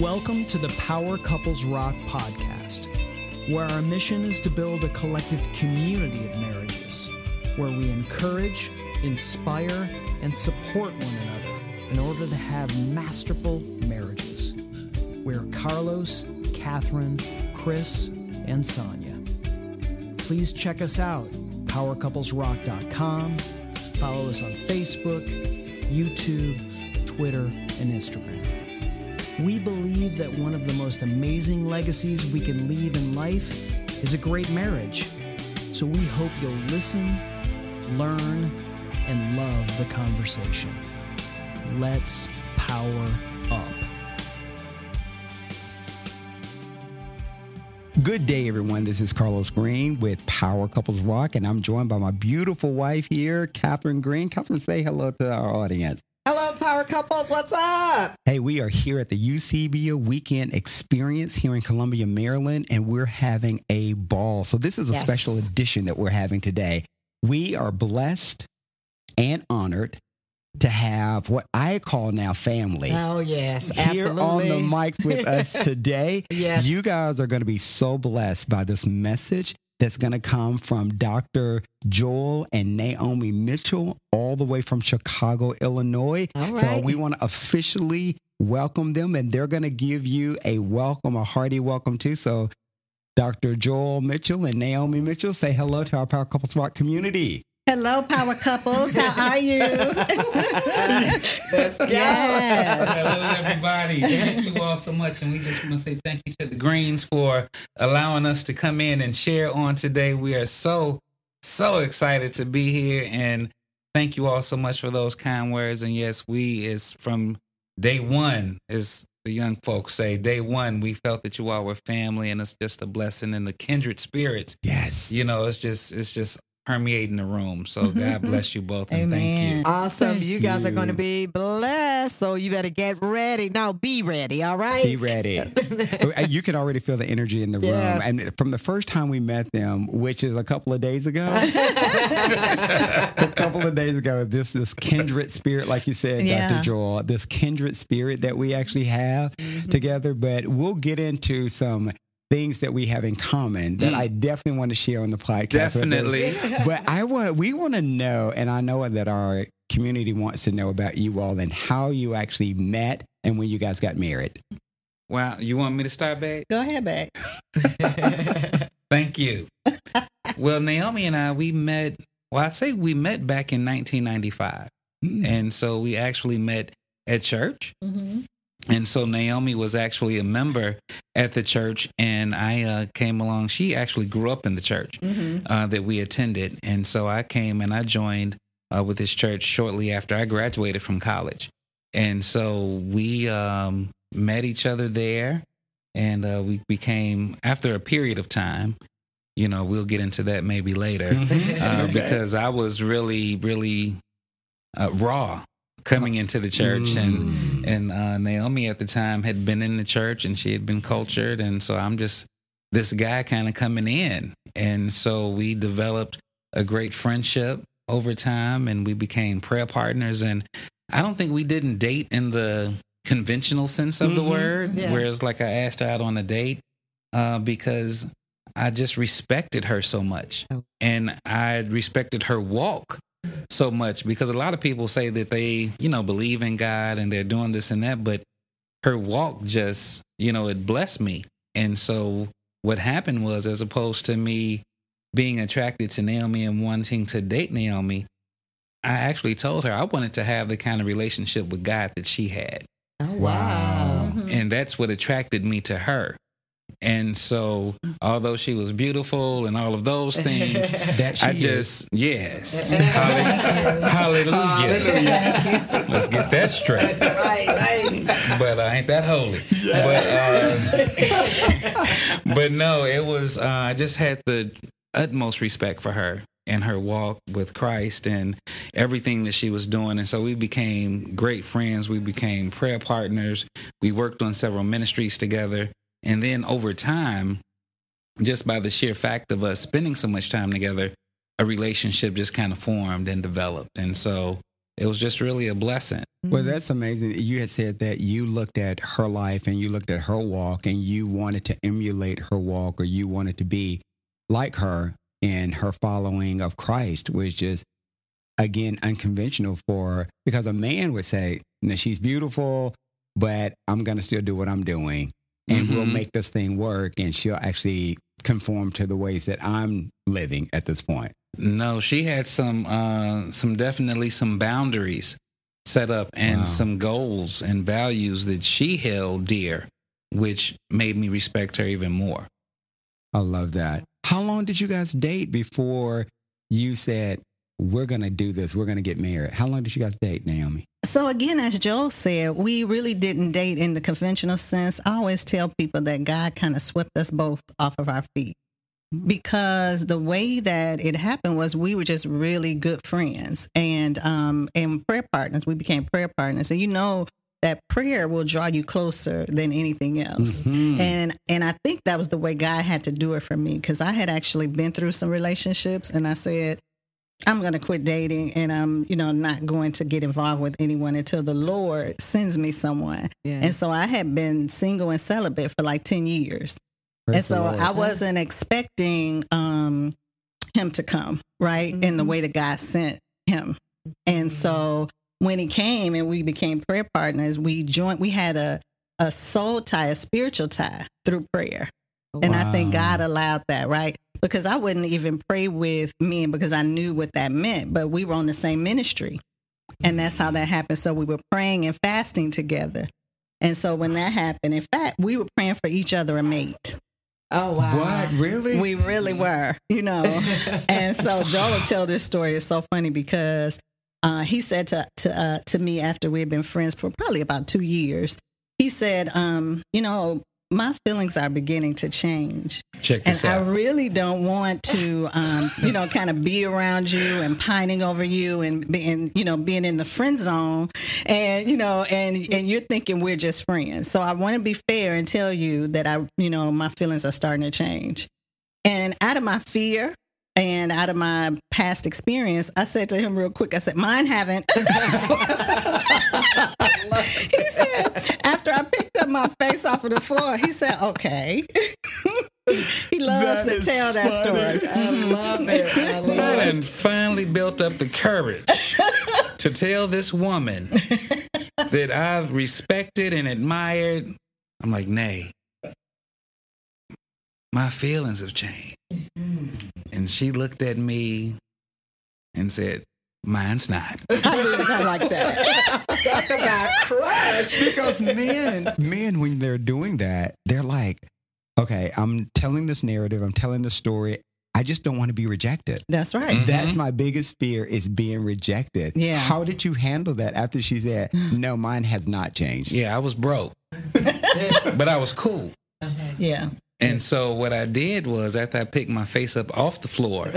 Welcome to the Power Couples Rock podcast, where our mission is to build a collective community of marriages, where we encourage, inspire, and support one another in order to have masterful marriages. We're Carlos, Catherine, Chris, and Sonia. Please check us out, powercouplesrock.com. Follow us on Facebook, YouTube, Twitter, and Instagram. We believe that one of the most amazing legacies we can leave in life is a great marriage. So we hope you'll listen, learn, and love the conversation. Let's power up. Good day, everyone. This is Carlos Green with Power Couples Rock, and I'm joined by my beautiful wife here, Catherine Green. Catherine, say hello to our audience. Power Couples. What's up? Hey, we are here at the Eusebia Weekend Experience here in Columbia, Maryland, and we're having a ball. So, this is a Yes. special edition that we're having today. We are blessed and honored to have what I call now family. Oh, yes. Here absolutely. on the mics with us today. Yes. You guys are going to be so blessed by this message that's going to come from Dr. Joel and Naomi Mitchell, all the way from Chicago, Illinois. So we want to officially welcome them, and they're going to give you a welcome, a hearty welcome too. So, Dr. Joel Mitchell and Naomi Mitchell, say hello to our Power Couples Rock community. Hello, power couples. How are you? Let's go. yes. Hello, everybody. Thank you all so much. And we just want to say thank you to the Greens for allowing us to come in and share on today. We are so, so excited to be here. And thank you all so much for those kind words. And yes, we is from day one, as the young folks say, day one, we felt that you all were family. And it's just a blessing in the kindred spirits. Yes. You know, it's just, it's just permeating the room. So God bless you both. And thank you. Awesome. Thank you guys are going to be blessed. So you better get ready. Now be ready. All right. Be ready. Uh, you can already feel the energy in the room. And from the first time we met them, which is a couple of days ago, a couple of days ago, this this kindred spirit, like you said, Yeah. Dr. Joel, this kindred spirit that we actually have mm-hmm. together. But we'll get into some things that we have in common that I definitely want to share on the podcast. Definitely. But I want we want to know, and I know that our community wants to know about you all and how you actually met and when you guys got married. Wow. You want me to start back? Go ahead, back. Thank you. well, Naomi and I, we met, well, I say we met back in 1995. Mm. And so we actually met at church. Mm-hmm. And so Naomi was actually a member at the church, and I uh, came along. She actually grew up in the church Mm-hmm. uh, that we attended. And so I came and I joined uh, with this church shortly after I graduated from college. And so we um, met each other there, and uh, we became, after a period of time, you know, we'll get into that maybe later, uh, because I was really, really uh, raw coming into the church. And and uh, Naomi at the time had been in the church and she had been cultured, and so I'm just this guy kind of coming in, and so we developed a great friendship over time, and we became prayer partners. And I don't think we didn't date in the conventional sense of the Mhm. word, Yeah. whereas like I asked her out on a date uh, because I just respected her so much, Oh. and I respected her walk so much because a lot of people say that they, you know, believe in God and they're doing this and that, but her walk just, you know, it blessed me. And so what happened was, as opposed to me being attracted to Naomi and wanting to date Naomi, I actually told her I wanted to have the kind of relationship with God that she had. Oh, Wow. Mm-hmm. And that's what attracted me to her. And so, although she was beautiful and all of those things, That she I is. just yes, Hallelujah. Hallelujah. Let's get that straight. right, right. But I ain't that holy. But uh, but no, it was. Uh, I just had the utmost respect for her and her walk with Christ and everything that she was doing. And so we became great friends. We became prayer partners. We worked on several ministries together. And then over time, just by the sheer fact of us spending so much time together, a relationship just kind of formed and developed. And so it was just really a blessing. Well, mm-hmm. that's amazing. You had said that you looked at her life and you looked at her walk and you wanted to emulate her walk or you wanted to be like her in her following of Christ, which is again unconventional for because a man would say, "Now she's beautiful, but I'm going to still do what I'm doing and we'll Mhm. make this thing work and she'll actually conform to the ways that I'm living at this point." No, she had some uh some definitely some boundaries set up and Wow. some goals and values that she held dear, which made me respect her even more. I love that. How long did you guys date before you said, we're going to do this? We're going to get married. How long did you guys date, Naomi? So again, as Joel said, we really didn't date in the conventional sense. I always tell people that God kind of swept us both off of our feet because the way that it happened was we were just really good friends and um and prayer partners. We became prayer partners, and you know that prayer will draw you closer than anything else. Mhm. And and I think that was the way God had to do it for me because I had actually been through some relationships, and I said. I'm going to quit dating and I'm, you know, not going to get involved with anyone until the Lord sends me someone. Yeah. And so I had been single and celibate for like 10 years. Praise and so I wasn't expecting um, him to come, right? In the Mhm. way that God sent him. And so when he came and we became prayer partners, we joined, we had a, a soul tie, a spiritual tie through prayer. And I think God allowed that, right? Because I wouldn't even pray with men because I knew what that meant, but we were on the same ministry. And that's how that happened. So we were praying and fasting together. And so when that happened, in fact, we were praying for each other a mate. oh wow. What? Really? We really were, you know. and so Joel will tell this story. It's so funny because uh, he said to to uh, to me after we had been friends for probably about two years, he said, um, you know, my feelings are beginning to change. Check And this I really don't want to, um, you know, kind of be around you and pining over you and being, you know, being in the friend zone, and you know, and and you're thinking we're just friends. So I want to be fair and tell you that I, you know, my feelings are starting to change. And out of my fear and out of my past experience, I said to him real quick, I said, "Mine haven't." he said after I picked up my face off of the floor, he said, "Okay." he loves That to is tell that story. I love it. I love I it. done finally built up the courage to tell this woman that I've respected and admired. I'm like, nay, my feelings have changed. And she looked at me and said, mine's not. I like that. Talk about crush. because men, men, when they're doing that, they're like, okay, I'm telling this narrative, I'm telling the story. I just don't want to be rejected. That's right. Mhm. That's my biggest fear is being rejected. Yeah. How did you handle that after she said, no, mine has not changed? Yeah, I was broke, but I was cool. Yeah. And so what I did was after I picked my face up off the floor,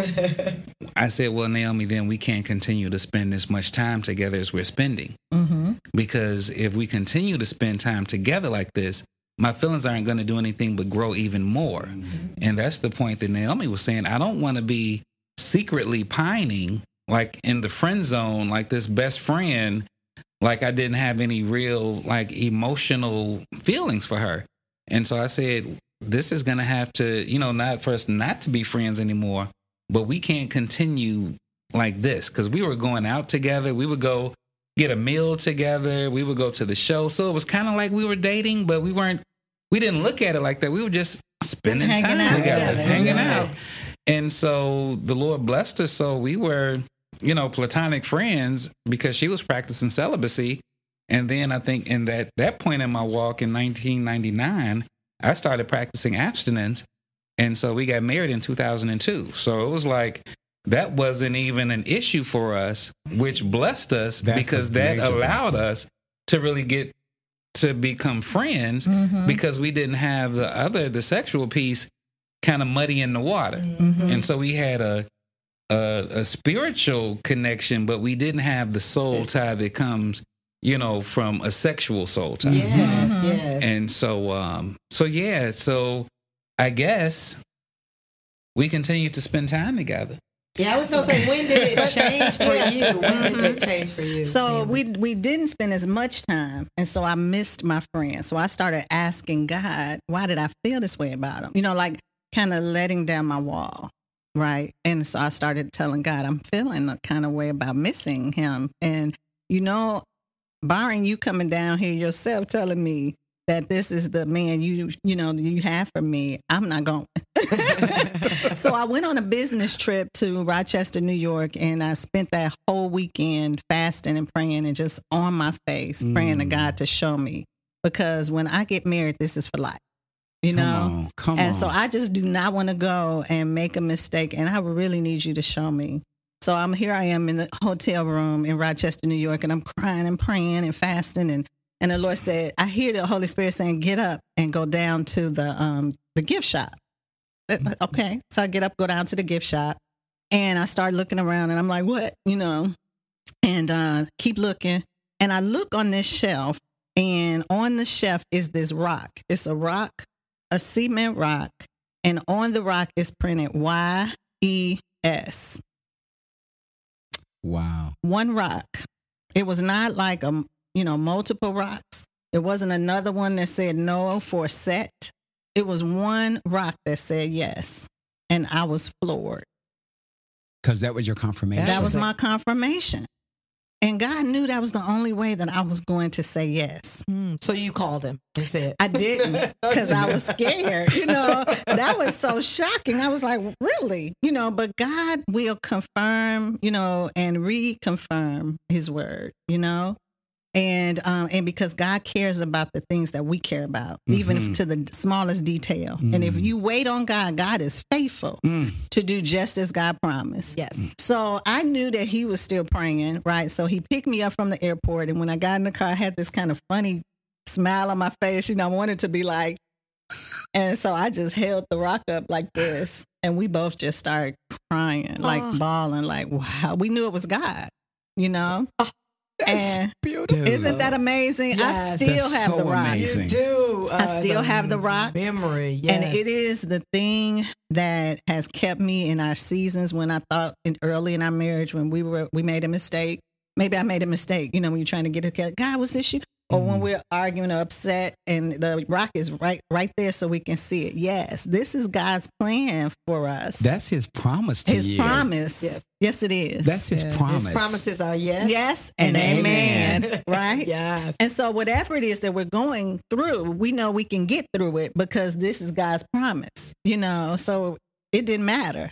I said, Well, Naomi, then we can't continue to spend as much time together as we're spending. Mm-hmm. Because if we continue to spend time together like this, my feelings aren't going to do anything but grow even more. And that's the point that Naomi was saying. I don't want to be secretly pining, like in the friend zone, like this best friend, like I didn't have any real, like emotional feelings for her. And so I said, this is going to have to, you know, not for us not to be friends anymore, but we can't continue like this because we were going out together. We would go get a meal together. We would go to the show. So it was kind of like we were dating, but we weren't, we didn't look at it like that. We were just spending Hanging time out together, together. hanging out. And so the Lord blessed us. So we were, you know, platonic friends because she was practicing celibacy. And then I think in that that point in my walk in 1999, I started practicing abstinence. And so we got married in 2002. So it was like that wasn't even an issue for us, which blessed us That's because that allowed blessing. us to really get to become friends Mm-hmm. because we didn't have the other the sexual piece kind of muddy in the water. Mm-hmm. And so we had a, a a spiritual connection, but we didn't have the soul tie that comes, you know, from a sexual soul tie. Yes, Mhm. yes. And so um so yeah, so I guess we continue to spend time together. Yeah, I was gonna say, when did it change for you? When did it change for you? So we we didn't spend as much time, and so I missed my friend. So I started asking God, why did I feel this way about him? You know, like kind of letting down my wall, right? And so I started telling God, I'm feeling a kind of way about missing him, and you know, barring you coming down here yourself telling me that this is the man you you know you have for me, I'm not going. so I went on a business trip to Rochester, New York, and I spent that whole weekend fasting and praying and just on my face praying to Mm. God to show me because when I get married, this is for life. You Come know. on, come and on. so I just do not want to go and make a mistake, and I really need you to show me. So I'm here. I am in the hotel room in Rochester, New York, and I'm crying and praying and fasting, and and the Lord said, I hear the Holy Spirit saying, "Get up and go down to the um the gift shop." Uh, Okay, so I get up, go down to the gift shop, and I start looking around, and I'm like, "What?" You know, and uh, keep looking, and I look on this shelf, and on the shelf is this rock. It's a rock, a cement rock, and on the rock is printed Y E S. wow. One rock. It was not like a you know multiple rocks. It wasn't another one that said no for a set. It was one rock that said yes, and I was floored. Because that was your confirmation. That was was my confirmation. And God knew that was the only way that I was going to say yes. Mm, so you called him and said, I didn't because I was scared. You know, that was so shocking. I was like, really? You know, but God will confirm, you know, and reconfirm his word, you know? And um, and because God cares about the things that we care about, even if Mhm. to the smallest detail. And if Mm. you wait on God, God is faithful Mm. to do just as God promised. "Yes." So I knew that he was still praying, right? So he picked me up from the airport. And when I got in the car, I had this kind of funny smile on my face. You know, I wanted to be like, and so I just held the rock up like this. And we both just started crying, like Oh. bawling, like, wow. We knew it was God, you know? And beautiful. isn't that amazing? I still That's have so the rock. amazing. You do. I uh, still have the rock. memory. Yes. And it is the thing that has kept me in our seasons when I thought in early in our marriage when we were we made a mistake. Maybe I made a mistake, you know, when you're trying to get it together. God, was this you? Or when mm-hmm. we're arguing or upset and the rock is right right there so we can see it. Yes, this is God's plan for us. That's his promise to his you. promise. Yes. Yes. it is. That's his Yeah. promise. His promises are yes. yes and, and amen. amen. right? Yes. And so, whatever it is that we're going through, we know we can get through it because this is God's promise, you know. So, it didn't matter,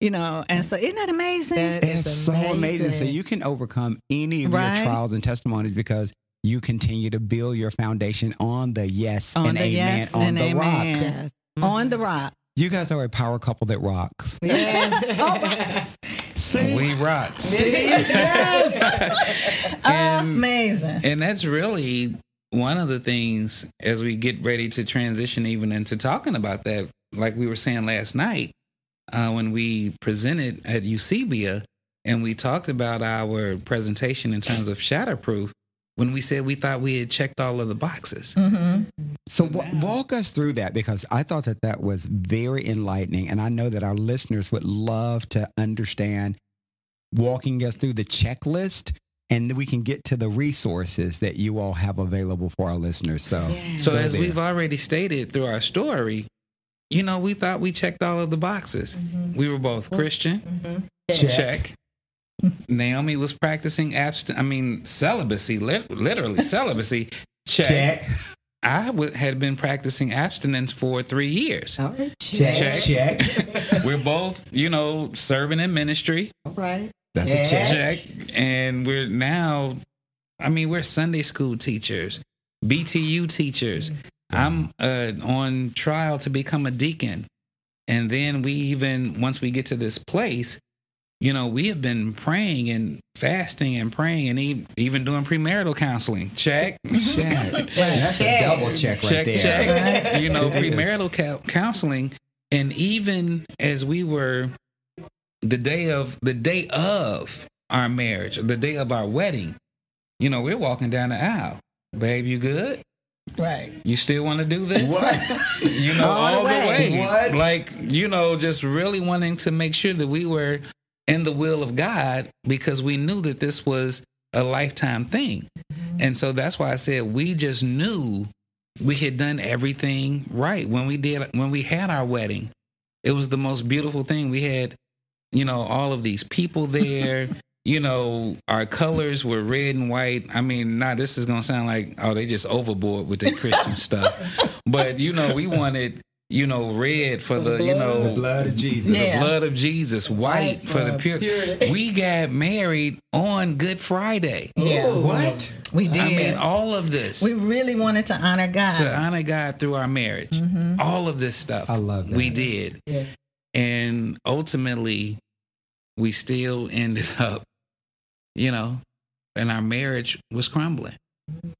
you know. And so, isn't that amazing? That And is it's so amazing. So you can overcome any of Right. your trials and testimonies because you continue to build your foundation on the yes On and the amen yes on and the amen. rock. Yes. On the rock. You guys are a power couple that rocks. Yeah. See? We rock. yes. And- amazing. And that's really one of the things as we get ready to transition even into talking about that, like we were saying last night, uh, when we presented at Eusebia and we talked about our presentation in terms of shatterproof, when we said we thought we had checked all of the boxes. hmm So wa- walk us through that because I thought that that was very enlightening, and I know that our listeners would love to understand walking us through the checklist, and we can get to the resources that you all have available for our listeners. So, So, as there. we've already stated through our story, you know, we thought we checked all of the boxes. We were both Christian, Check. check. Naomi was practicing abst- I mean, celibacy, lit- literally celibacy. Check. check, I w- had been practicing abstinence for three years. All right. check, Check. check. We're both, you know, serving in ministry. All right. That's Yeah. a check. Check. And we're now, I mean, we're Sunday school teachers, BTU teachers. I'm uh, on trial to become a deacon. And then we even, once we get to this place, you know, we have been praying and fasting and praying and e- even doing premarital counseling. Check. Check. That's a double check right check, there. check. You know, It is. premarital cou- counseling, and even as we were the day of the day of our marriage, the day of our wedding, you know, we're walking down the aisle. Babe, you good? Right. You still want to do this? What? You know, All all, the the way. way. What? Like, you know, just really wanting to make sure that we were in the will of God because we knew that this was a lifetime thing. And so that's why I said we just knew we had done everything right when we did when we had our wedding. It was the most beautiful thing. We had, you know, all of these people there. you know, our colors were red and white. I mean, now this is gonna sound like oh, they just overboard with the Christian stuff. But you know, we wanted you know, red for the, you know, The blood of Jesus. yeah. the blood of Jesus, white for the pure. We got married on Good Friday. Yeah, What? we did. I mean, all of this we really wanted to honor God. to honor God through our marriage. All of this stuff. I love that. We did. Yeah. And ultimately, we still ended up, you know, and our marriage was crumbling Mm.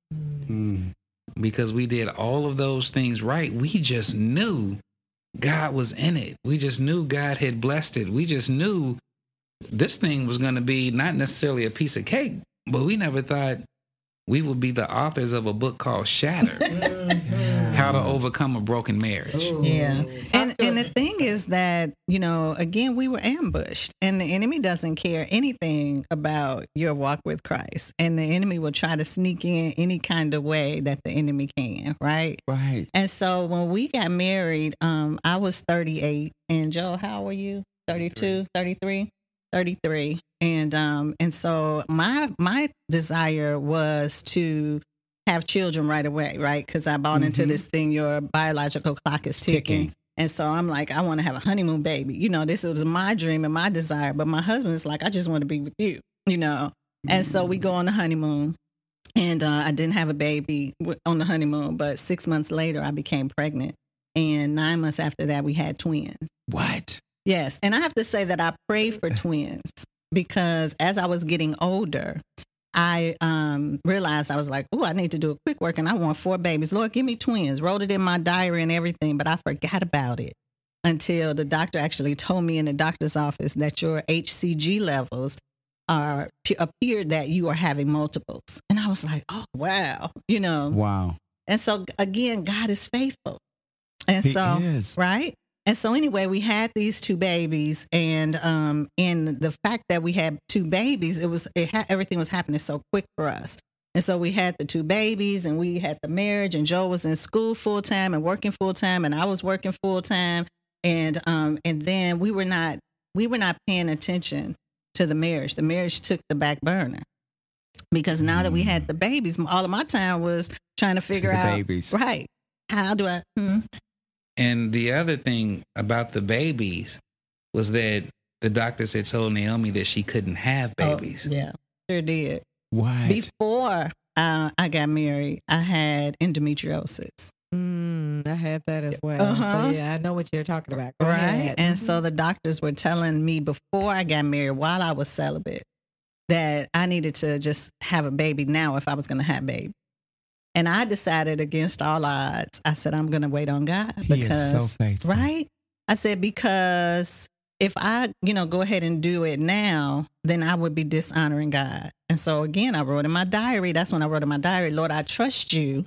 Because we did all of those things right. We just knew God was in it. We just knew God had blessed it. We just knew this thing was going to be not necessarily a piece of cake, but we never thought we would be the authors of a book called Shatter mm. How to Overcome a Broken Marriage. Yeah. And and the thing is that, you know, again, we were ambushed and the enemy doesn't care anything about your walk with Christ. And the enemy will try to sneak in any kind of way that the enemy can, right? Right. And so when we got married, um, I was 38 and Joe, how were you? 32, 33? 33. And um and so my my desire was to have children right away, right? Because I bought into Mhm. this thing, your biological clock is ticking. Ticking. And so I'm like, I want to have a honeymoon baby. You know, this was my dream and my desire. But my husband is like, I just want to be with you, you know. And so we go on the honeymoon. And uh, I didn't have a baby on the honeymoon, but six months later, I became pregnant. And nine months after that, we had twins. What? Yes. And I have to say that I prayed for twins because as I was getting older, I um, realized I was like, oh, I need to do a quick work and I want four babies. Lord, give me twins. Wrote it in my diary and everything, but I forgot about it until the doctor actually told me in the doctor's office that your HCG levels are appeared that you are having multiples. And I was like, oh, wow, you know. Wow. And so again, God is faithful. And He so, is. right? And so anyway, we had these two babies, and um, and the fact that we had two babies, it was it ha- everything was happening so quick for us. And so we had the two babies, and we had the marriage, and Joe was in school full time and working full time, and I was working full time, and um, and then we were not we were not paying attention to the marriage. The marriage took the back burner because now that we had the babies, all of my time was trying to figure the out babies. right how do I. Hmm? And the other thing about the babies was that the doctors had told Naomi that she couldn't have Oh, babies. yeah, sure did. Why? Before uh, I got married, I had endometriosis. Mm, I had that as well. Uh-huh. So yeah, I know what you're talking about. Go Right. ahead. And so the doctors were telling me before I got married, while I was celibate, that I needed to just have a baby now if I was going to have a baby. And I decided against all odds, I said, I'm going to wait on God so because, faithful. right? I said, because if I, you know, go ahead and do it now, then I would be dishonoring God. And so again, I wrote in my diary. That's when I wrote in my diary, Lord, I trust you,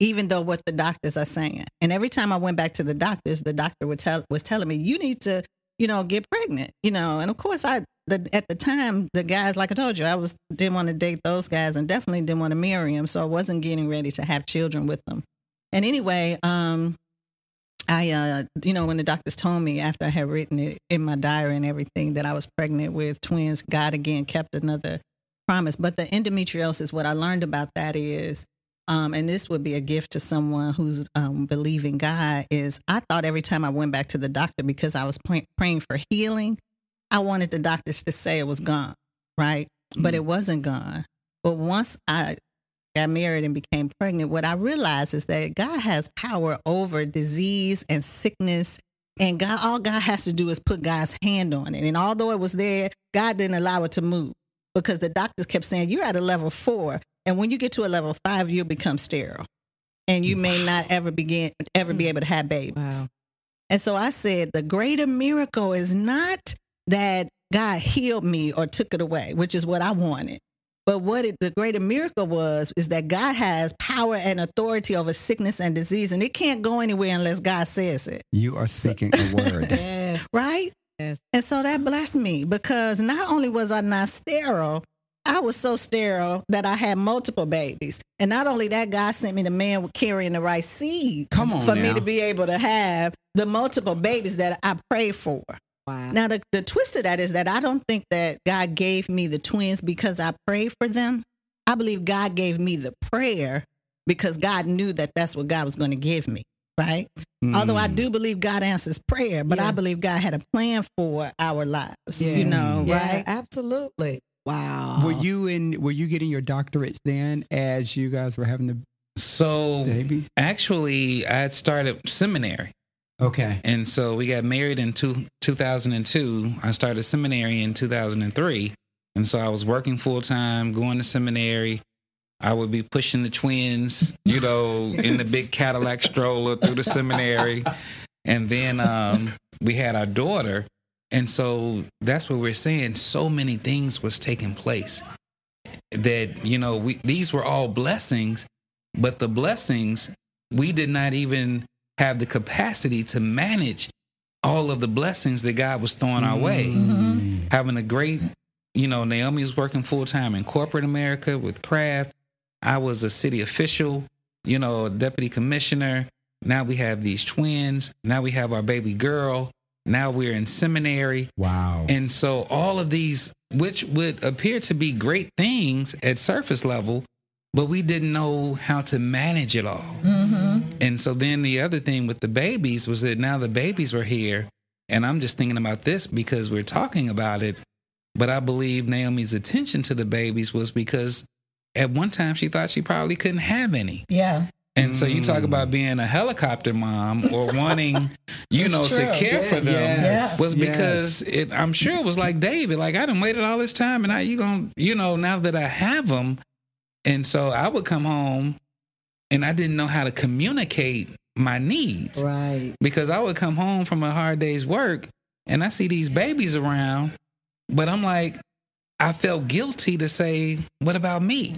even though what the doctors are saying. And every time I went back to the doctors, the doctor would tell was telling me, you need to, you know, get pregnant, you know. And of course, I the, at the time the guys, like I told you, I was didn't want to date those guys, and definitely didn't want to marry them. So I wasn't getting ready to have children with them. And anyway, um, I, uh, you know, when the doctors told me after I had written it in my diary and everything that I was pregnant with twins, God again kept another promise. But the endometriosis, what I learned about that is, um, and this would be a gift to someone who's um, believing God, is I thought every time I went back to the doctor because I was pray- praying for healing, I wanted the doctors to say it was gone, right? But it wasn't gone. But once I got married and became pregnant, what I realized is that God has power over disease and sickness. And God, all God has to do is put God's hand on it. And although it was there, God didn't allow it to move because the doctors kept saying, You're at a level four. And when you get to a level five, you'll become sterile. And you may not ever begin ever be mm. able to have babies. Wow. And so I said, the greater miracle is not that God healed me or took it away, which is what I wanted. But what it, the greater miracle was is that God has power and authority over sickness and disease, and it can't go anywhere unless God says it, You are speaking a word. Yes. right? Yes. And so that blessed me because not only was I not sterile, I was so sterile that I had multiple babies. And not only that, God sent me the man with carrying the right seed Come on for now. me to be able to have the multiple babies that I prayed for. Wow. Now, the, the twist of that is that I don't think that God gave me the twins because I prayed for them. I believe God gave me the prayer because God knew that that's what God was going to give me, right? Although I Mm. do believe God answers prayer, but Yeah. I believe God had a plan for our lives, you know, Yeah, right? Absolutely. Wow. Were you in? Were you getting your doctorates then, as you guys were having the So babies? actually, I had started seminary. Okay. And so we got married in two, 2002. I started seminary in 2003. And so I was working full time, going to seminary. I would be pushing the twins, you know, in the big Cadillac stroller through the seminary. And then um, we had our daughter. And so that's what we're saying. So many things was taking place that, you know, we, these were all blessings, but the blessings, we did not even have the capacity to manage all of the blessings that God was throwing our way. Mm-hmm. Mm-hmm. Having a great, you know, Naomi was working full time in corporate America with Kraft. I was a city official, you know, deputy commissioner. Now we have these twins. Now we have our baby girl. Now we're in seminary. Wow. And so all of these, which would appear to be great things at surface level, but we didn't know how to manage it all. Mm-hmm. And so then the other thing with the babies was that now the babies were here. And I'm just thinking about this because we're talking about it. But I believe Naomi's attention to the babies was because at one time she thought she probably couldn't have any. Yeah. And so you talk about mm. being a helicopter mom or wanting, you know, to true. care for them Yes. was Yes. because it, I'm sure it was like David, like I done waited all this time and now you going to, you know, now that I have them. And so I would come home and I didn't know how to communicate my needs Right. because I would come home from a hard day's work and I see these babies around, but I'm like, I felt guilty to say, what about me?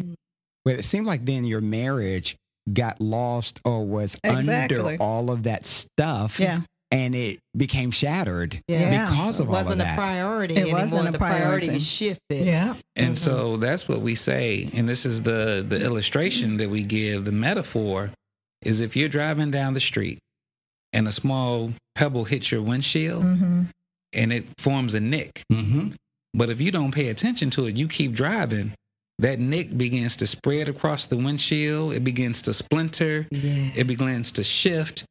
But it seemed like then your marriage got lost or was Exactly. under all of that stuff. Yeah. And it became shattered Yeah. because of it all of that. wasn't a priority It anymore. wasn't a the priority. shifted. Yeah. And so that's what we say. And this is the the illustration that we give, the metaphor is if you're driving down the street and a small pebble hits your windshield Mm-hmm. and it forms a nick. mm-hmm. But if you don't pay attention to it, you keep driving, that nick begins to spread across the windshield, it begins to splinter, Yeah. it begins to shift.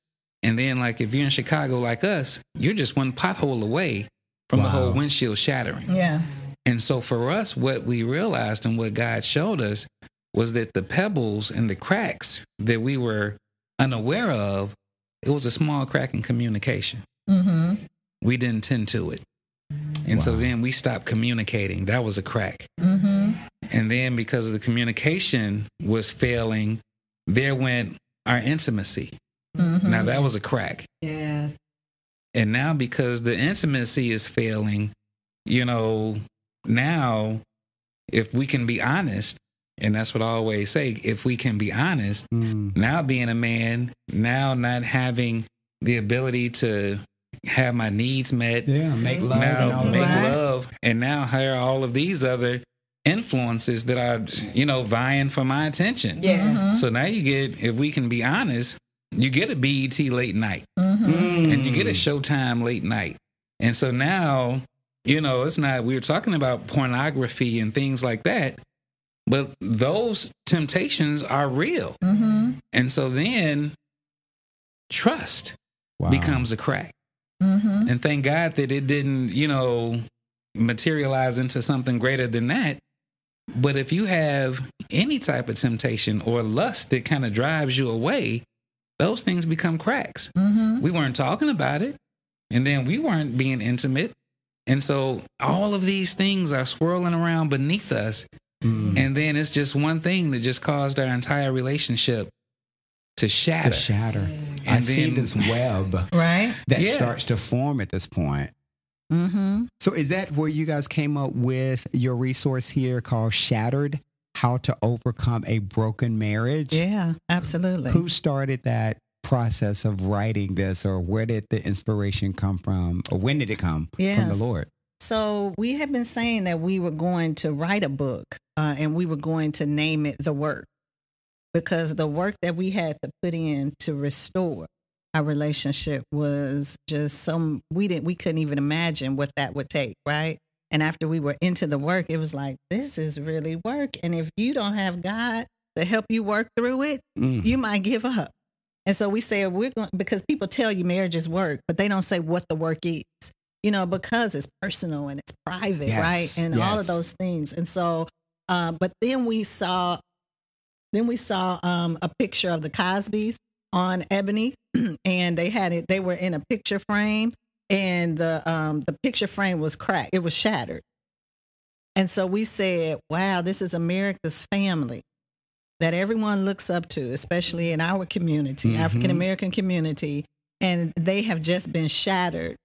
And then like if you're in Chicago like us, you're just one pothole away from the whole windshield shattering. Yeah. And so for us, what we realized and what God showed us was that the pebbles and the cracks that we were unaware of, it was a small crack in communication. Mm-hmm. We didn't tend to it. And so then we stopped communicating. That was a crack. Mm-hmm. And then because of the communication was failing, there went our intimacy. Mm-hmm. Now that was a crack. Yes. And now because the intimacy is failing, you know, now if we can be honest, and that's what I always say, if we can be honest, Mm. now being a man, now not having the ability to have my needs met, Yeah. Make love and now all make that. Right. love, and now here are all of these other influences that are, you know, vying for my attention. Yes. So now you get, if we can be honest, you get a BET late night Mm. and you get a Showtime late night. And so now, you know, it's not, we were talking about pornography and things like that, but those temptations are real. Mm-hmm. And so then trust Wow. becomes a crack. Mm-hmm. And thank God that it didn't, you know, materialize into something greater than that. But if you have any type of temptation or lust that kind of drives you away, those things become cracks. Mm-hmm. We weren't talking about it. And then we weren't being intimate. And so all of these things are swirling around beneath us. Mm. And then it's just one thing that just caused our entire relationship to shatter. To shatter. I And see this web Right. that Yeah. starts to form at this point. Mm-hmm. So is that where you guys came up with your resource here called Shattered? How to overcome a broken marriage? Yeah. Absolutely. Who started that process of writing this, or where did the inspiration come from, or when did it come from the Lord? So we had been saying that we were going to write a book uh, and we were going to name it The Work because the work that we had to put in to restore our relationship was just some we didn't we couldn't even imagine what that would take, right? And after we were into the work, it was like this is really work, and if you don't have God to help you work through it, Mm. you might give up. And so we say we're going because people tell you marriage is work, but they don't say what the work is. You know, because it's personal and it's private, Yes, right? And all of those things. And so, uh, but then we saw, then we saw um, a picture of the Cosbys on Ebony, and they had it. They were in a picture frame, and the um, the picture frame was cracked. It was shattered. And so we said, "Wow, this is America's family." that everyone looks up to, especially in our community, Mhm. African American community, and they have just been shattered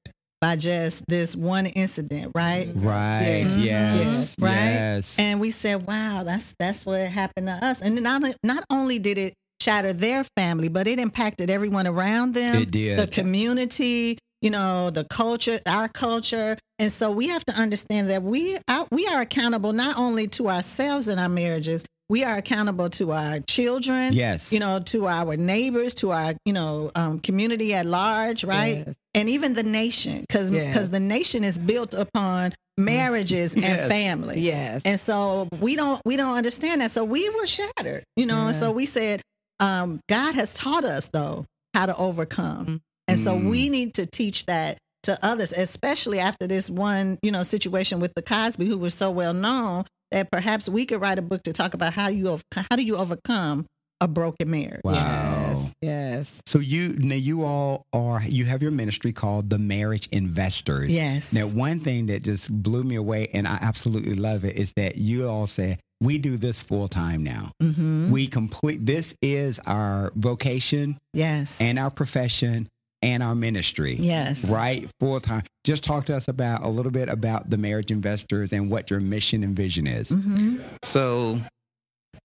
by just this one incident, right? Right. Mhm. Yes. Right? Yes. And we said, "Wow, that's that's what happened to us." And not not only did it shatter their family, but it impacted everyone around them, It did. the community, you know, the culture, our culture. And so we have to understand that we are, we are accountable not only to ourselves in our marriages, we are accountable to our children, Yes. you know, to our neighbors, to our, you know, um, community at large, right? Yes. And even the nation, because Yes. the nation is built upon marriages Yes. and family. Yes. And so we don't we don't understand that. So we were shattered, you know. And so we said, um, God has taught us though how to overcome, and so Mm. we need to teach that to others, especially after this one, you know, situation with the Cosby, who was so well known that perhaps we could write a book to talk about how you how do you overcome a broken marriage. Wow. Yes. Yes. So you now you all are you have your ministry called the Marriage Investors. Yes. Now one thing that just blew me away and I absolutely love it is that you all say we do this full time now. hmm We complete this is our vocation Yes. and our profession and our ministry. yes. Right? Full time. Just talk to us about a little bit about the Marriage Investors and what your mission and vision is. hmm So,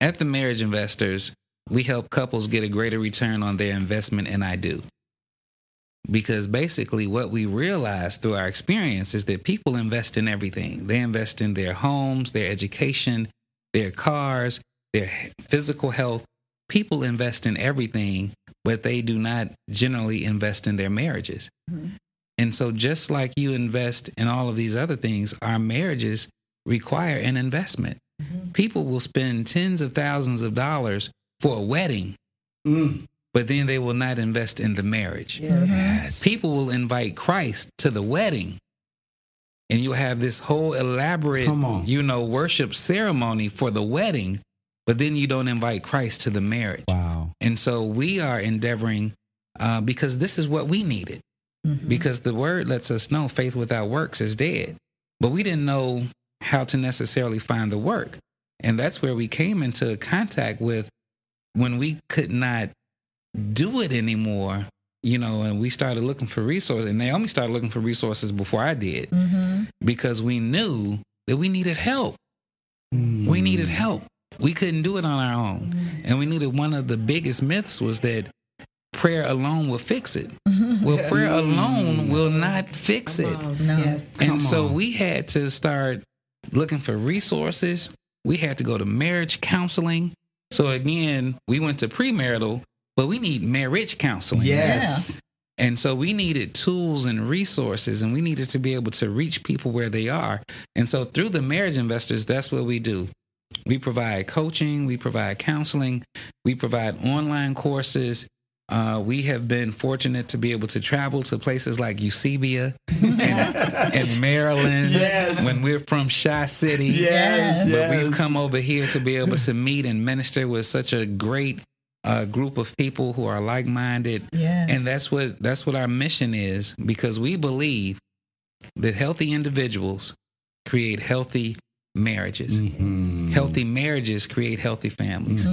at the Marriage Investors, we help couples get a greater return on their investment in I do. Because basically, what we realize through our experience is that people invest in everything. They invest in their homes, their education, their cars, their physical health. People invest in everything, but they do not generally invest in their marriages. Mm-hmm. And so, just like you invest in all of these other things, our marriages require an investment. Mm-hmm. People will spend tens of thousands of dollars for a wedding, mm. but then they will not invest in the marriage. Yes. People will invite Christ to the wedding, and you'll have this whole elaborate, you know, worship ceremony for the wedding, but then you don't invite Christ to the marriage. Wow. And so we are endeavoring uh, because this is what we needed. Because the word lets us know faith without works is dead. But we didn't know how to necessarily find the work. And that's where we came into contact with when we could not do it anymore, you know, and we started looking for resources. And Naomi started looking for resources before I did mm-hmm. because we knew that we needed help. We mm. needed help. We couldn't do it on our own. Mm. And we knew that one of the biggest myths was that prayer alone will fix it. Well, prayer mm. alone will not fix it. Yes. Come And so on. we had to start looking for resources. We had to go to marriage counseling. So again, we went to premarital, but we need marriage counseling. Yes. And so we needed tools and resources, and we needed to be able to reach people where they are. And so through the marriage investors, that's what we do. We provide coaching, we provide counseling, we provide online courses. Uh, we have been fortunate to be able to travel to places like Eusebia and, and Maryland Yes. when we're from Chi City. Yes, But yes. we've come over here to be able to meet and minister with such a great uh, group of people who are like minded Yes. and that's what that's what our mission is because we believe that healthy individuals create healthy marriages. Mhm. Healthy marriages create healthy families.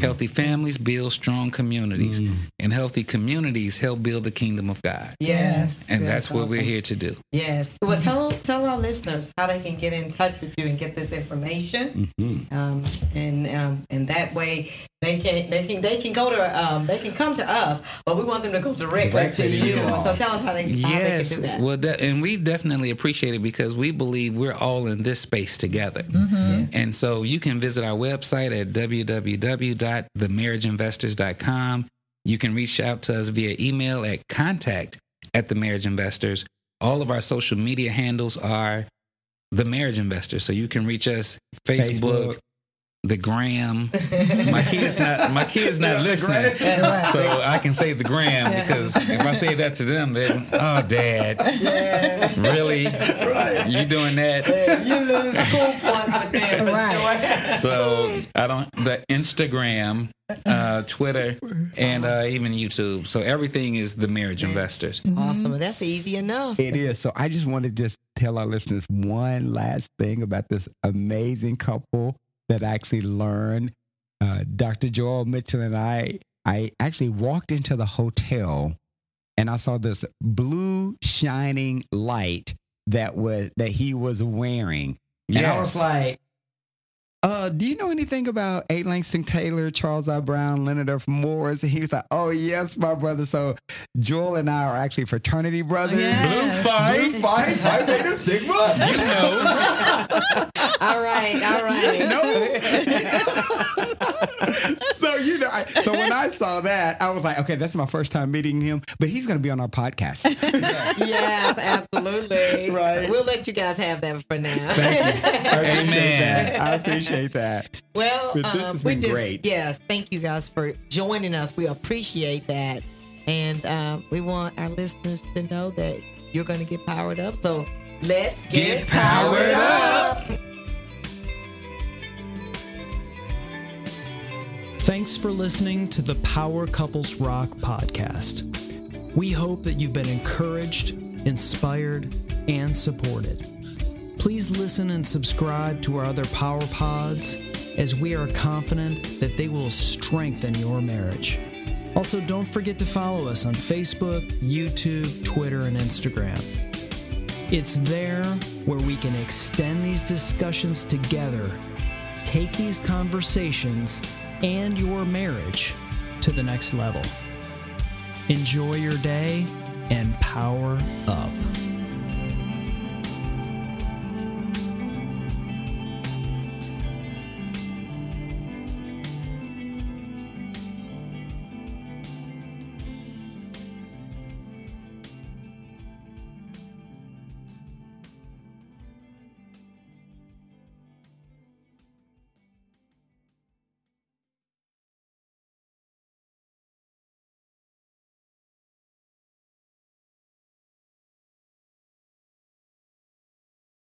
Healthy families build strong communities. And healthy communities help build the kingdom of God. Yes. And that's what we're here to do. Yes. Well, tell tell our listeners how they can get in touch with you and get this information, Mhm. um, and um, and that way They can they can they can go to um they can come to us, but we want them to go directly Directly to to you. you all. So tell us how they, how they Yes, can do that. well, de- and we definitely appreciate it because we believe we're all in this space together. And so you can visit our website at www.themarriageinvestors.com. You can reach out to us via email at contact at the marriage investors. All of our social media handles are the marriage investors. So you can reach us Facebook, Facebook. The gram. My kid's not my kid's not listening. So I can say the gram because if I say that to them, then oh dad. Really? You doing that? you lose school points with them for Right. sure. So I don't the Instagram, uh, Twitter, and uh, even YouTube. So everything is the marriage investors. Awesome. That's easy enough. It is. So I just want to just tell our listeners one last thing about this amazing couple that I actually learned. Uh, Dr. Joel Mitchell and I, I actually walked into the hotel and I saw this blue shining light that was that he was wearing. And I was like, uh, do you know anything about A. Langston Taylor, Charles I. Brown, Leonard F. Morse? And he was like, Oh yes, my brother. So Joel and I are actually fraternity brothers. Yes. Blue fight. Blue Phi, Phi Beta Sigma. You know. All right, all right. so you know, I, so when I saw that, I was like, okay, that's my first time meeting him, but he's going to be on our podcast. yes, absolutely. Right. We'll let you guys have that for now. Thank you. I appreciate Amen. that. I appreciate that. Well, But this um, has we been just great. yes, thank you guys for joining us. We appreciate that, and um, we want our listeners to know that you're going to get powered up. So let's get, Get powered up. Thanks for listening to the Power Couples Rock podcast. We hope that you've been encouraged, inspired, and supported. Please listen and subscribe to our other Power Pods as we are confident that they will strengthen your marriage. Also, don't forget to follow us on Facebook, YouTube, Twitter, and Instagram. It's there where we can extend these discussions together, take these conversations and your marriage to the next level. Enjoy your day and power up.